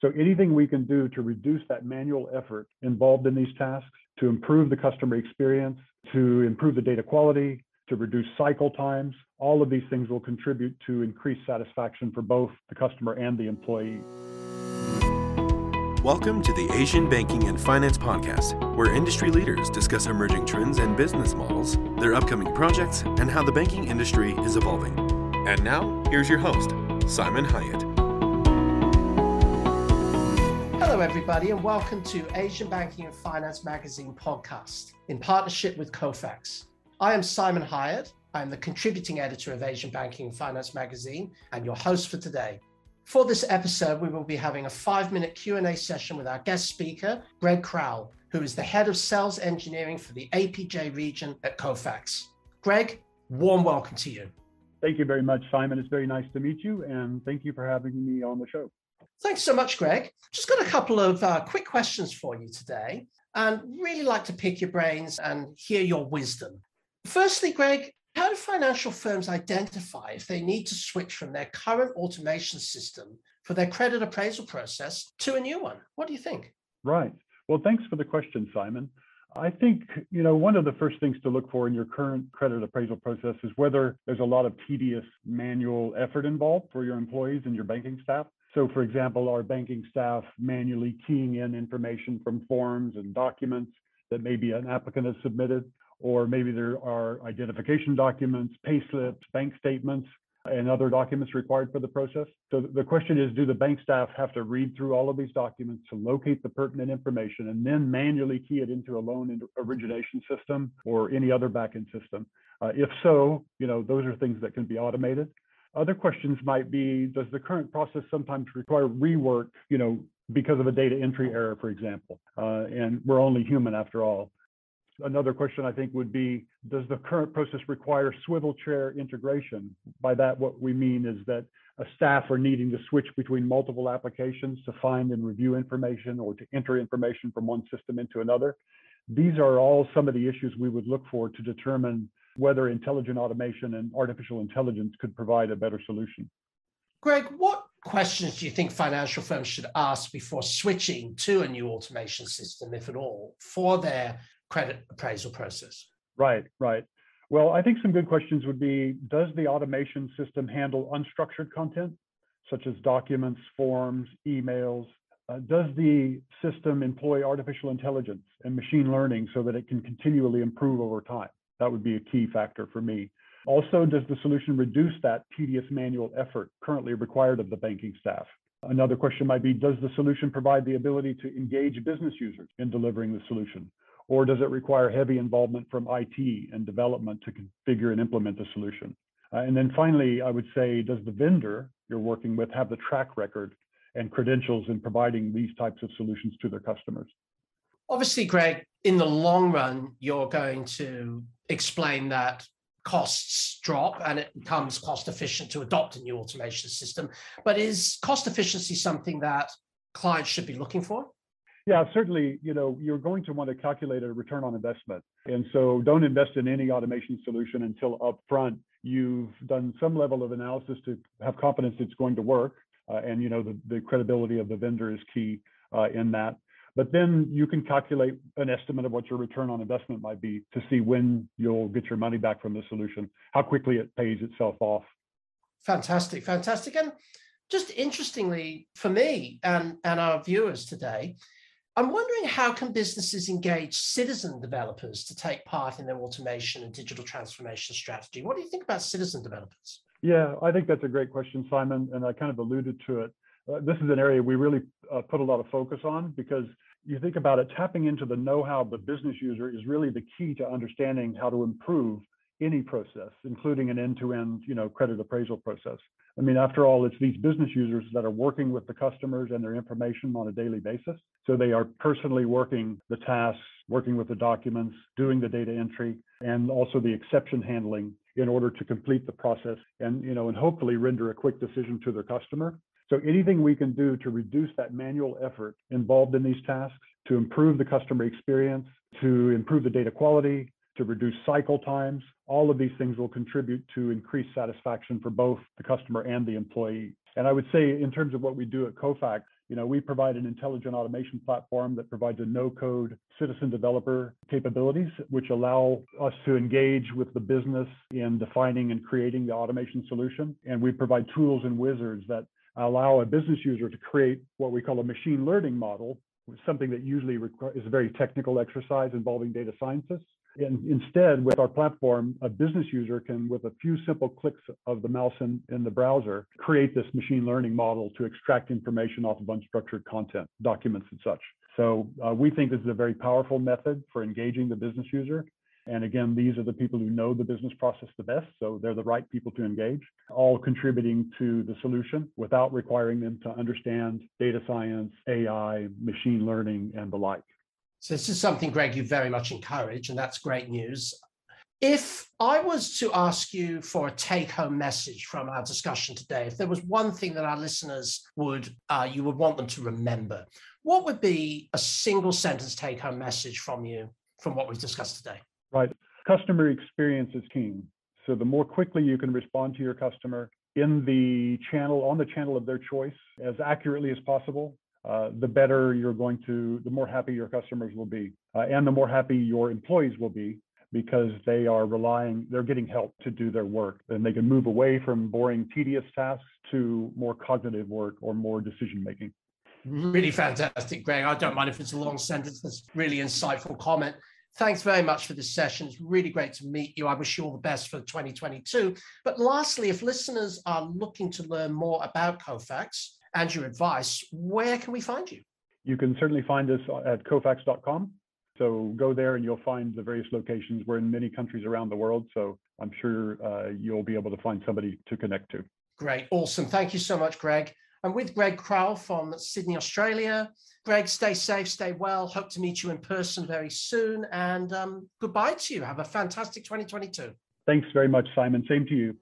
So anything we can do to reduce that manual effort involved in these tasks, to improve the customer experience, to improve the data quality, to reduce cycle times, all of these things will contribute to increased satisfaction for both the customer and the employee. Welcome to the Asian Banking and Finance Podcast, where industry leaders discuss emerging trends and business models, their upcoming projects, and how the banking industry is evolving. And now, here's your host, Simon Hyatt. Hello, everybody, and welcome to Asian Banking and Finance Magazine podcast in partnership with Kofax. I am Simon Hyatt. I'm the contributing editor of Asian Banking and Finance Magazine and your host for today. For this episode, we will be having a five-minute Q&A session with our guest speaker, Greg Crowell, who is the head of sales engineering for the APJ region at Kofax. Greg, warm welcome to you. Thank you very much, Simon. It's very nice to meet you, and thank you for having me on the show. Thanks so much, Greg. Just got a couple of uh, quick questions for you today, and really like to pick your brains and hear your wisdom. Firstly, Greg, how do financial firms identify if they need to switch from their current automation system for their credit appraisal process to a new one? What do you think? Right. Well, thanks for the question, Simon. I think, you know, one of the first things to look for in your current credit appraisal process is whether there's a lot of tedious manual effort involved for your employees and your banking staff. So, for example, our banking staff manually keying in information from forms and documents that maybe an applicant has submitted, or maybe there are identification documents, pay slips, bank statements, and other documents required for the process. So the question is, do the bank staff have to read through all of these documents to locate the pertinent information and then manually key it into a loan origination system or any other backend system? Uh, if so, you know, those are things that can be automated. Other questions might be, does the current process sometimes require rework, you know, because of a data entry error, for example? Uh, and we're only human after all. Another question I think would be, does the current process require swivel chair integration? By that, what we mean is that a staff are needing to switch between multiple applications to find and review information or to enter information from one system into another. These are all some of the issues we would look for to determine whether intelligent automation and artificial intelligence could provide a better solution. Greg, what questions do you think financial firms should ask before switching to a new automation system, if at all, for their credit appraisal process? Right, right. Well, I think some good questions would be Does the automation system handle unstructured content, such as documents, forms, emails? Uh, does the system employ artificial intelligence and machine learning so that it can continually improve over time? That would be a key factor for me. Also, does the solution reduce that tedious manual effort currently required of the banking staff? Another question might be Does the solution provide the ability to engage business users in delivering the solution? Or does it require heavy involvement from IT and development to configure and implement the solution? Uh, and then finally, I would say, does the vendor you're working with have the track record and credentials in providing these types of solutions to their customers? Obviously, Greg, in the long run, you're going to explain that costs drop and it becomes cost efficient to adopt a new automation system. But is cost efficiency something that clients should be looking for? Yeah, certainly, you know, you're going to want to calculate a return on investment. And so don't invest in any automation solution until upfront you've done some level of analysis to have confidence it's going to work. Uh, and, you know, the, the credibility of the vendor is key uh, in that. But then you can calculate an estimate of what your return on investment might be to see when you'll get your money back from the solution, how quickly it pays itself off. Fantastic, fantastic. And just interestingly for me and, and our viewers today, I'm wondering how can businesses engage citizen developers to take part in their automation and digital transformation strategy? What do you think about citizen developers? Yeah, I think that's a great question, Simon, and I kind of alluded to it. Uh, this is an area we really uh, put a lot of focus on because you think about it, tapping into the know-how of the business user is really the key to understanding how to improve any process, including an end-to-end, you know, credit appraisal process. I mean, after all, it's these business users that are working with the customers and their information on a daily basis. So they are personally working the tasks, working with the documents, doing the data entry, and also the exception handling in order to complete the process and, you know, and hopefully render a quick decision to their customer. So anything we can do to reduce that manual effort involved in these tasks, to improve the customer experience, to improve the data quality, to reduce cycle times. All of these things will contribute to increased satisfaction for both the customer and the employee. And I would say, in terms of what we do at Kofax, You know, we provide an intelligent automation platform that provides a no-code citizen developer capabilities, which allow us to engage with the business in defining and creating the automation solution. And we provide tools and wizards that allow a business user to create what we call a machine learning model, something that usually is a very technical exercise involving data scientists. And instead, with our platform, a business user can, with a few simple clicks of the mouse in, in the browser, create this machine learning model to extract information off of unstructured content, documents and such. So uh, we think this is a very powerful method for engaging the business user. And again, these are the people who know the business process the best, so they're the right people to engage, all contributing to the solution without requiring them to understand data science, AI, machine learning, and the like. So this is something, Greg, you very much encourage, and that's great news. If I was to ask you for a take home message from our discussion today, if there was one thing that our listeners would, uh, you would want them to remember, what would be a single sentence take home message from you from what we've discussed today? Right. Customer experience is king. So the more quickly you can respond to your customer in the channel, on the channel of their choice, as accurately as possible, uh, the better you're going to, the more happy your customers will be, uh, and the more happy your employees will be because they are relying, they're getting help to do their work. And they can move away from boring, tedious tasks to more cognitive work or more decision making. Really fantastic, Greg. I don't mind if it's a long sentence. That's really insightful comment. Thanks very much for this session. It's really great to meet you. I wish you all the best for 2022. But lastly, if listeners are looking to learn more about Kofax and your advice, where can we find you? You can certainly find us at kofax.com. So go there and you'll find the various locations. We're in many countries around the world. So I'm sure uh, you'll be able to find somebody to connect to. Great. Awesome. Thank you so much, Greg. I'm with Greg Crowell from Sydney, Australia. Greg, stay safe, stay well. Hope to meet you in person very soon. And um, goodbye to you. Have a fantastic 2022. Thanks very much, Simon. Same to you.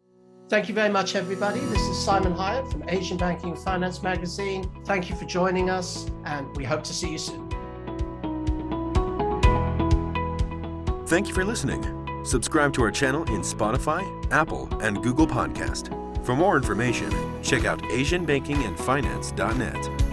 Thank you very much, everybody. This is Simon Hyatt from Asian Banking and Finance Magazine. Thank you for joining us, and we hope to see you soon. Thank you for listening. Subscribe to our channel in Spotify, Apple, and Google Podcast. For more information, check out AsianBankingandFinance.net.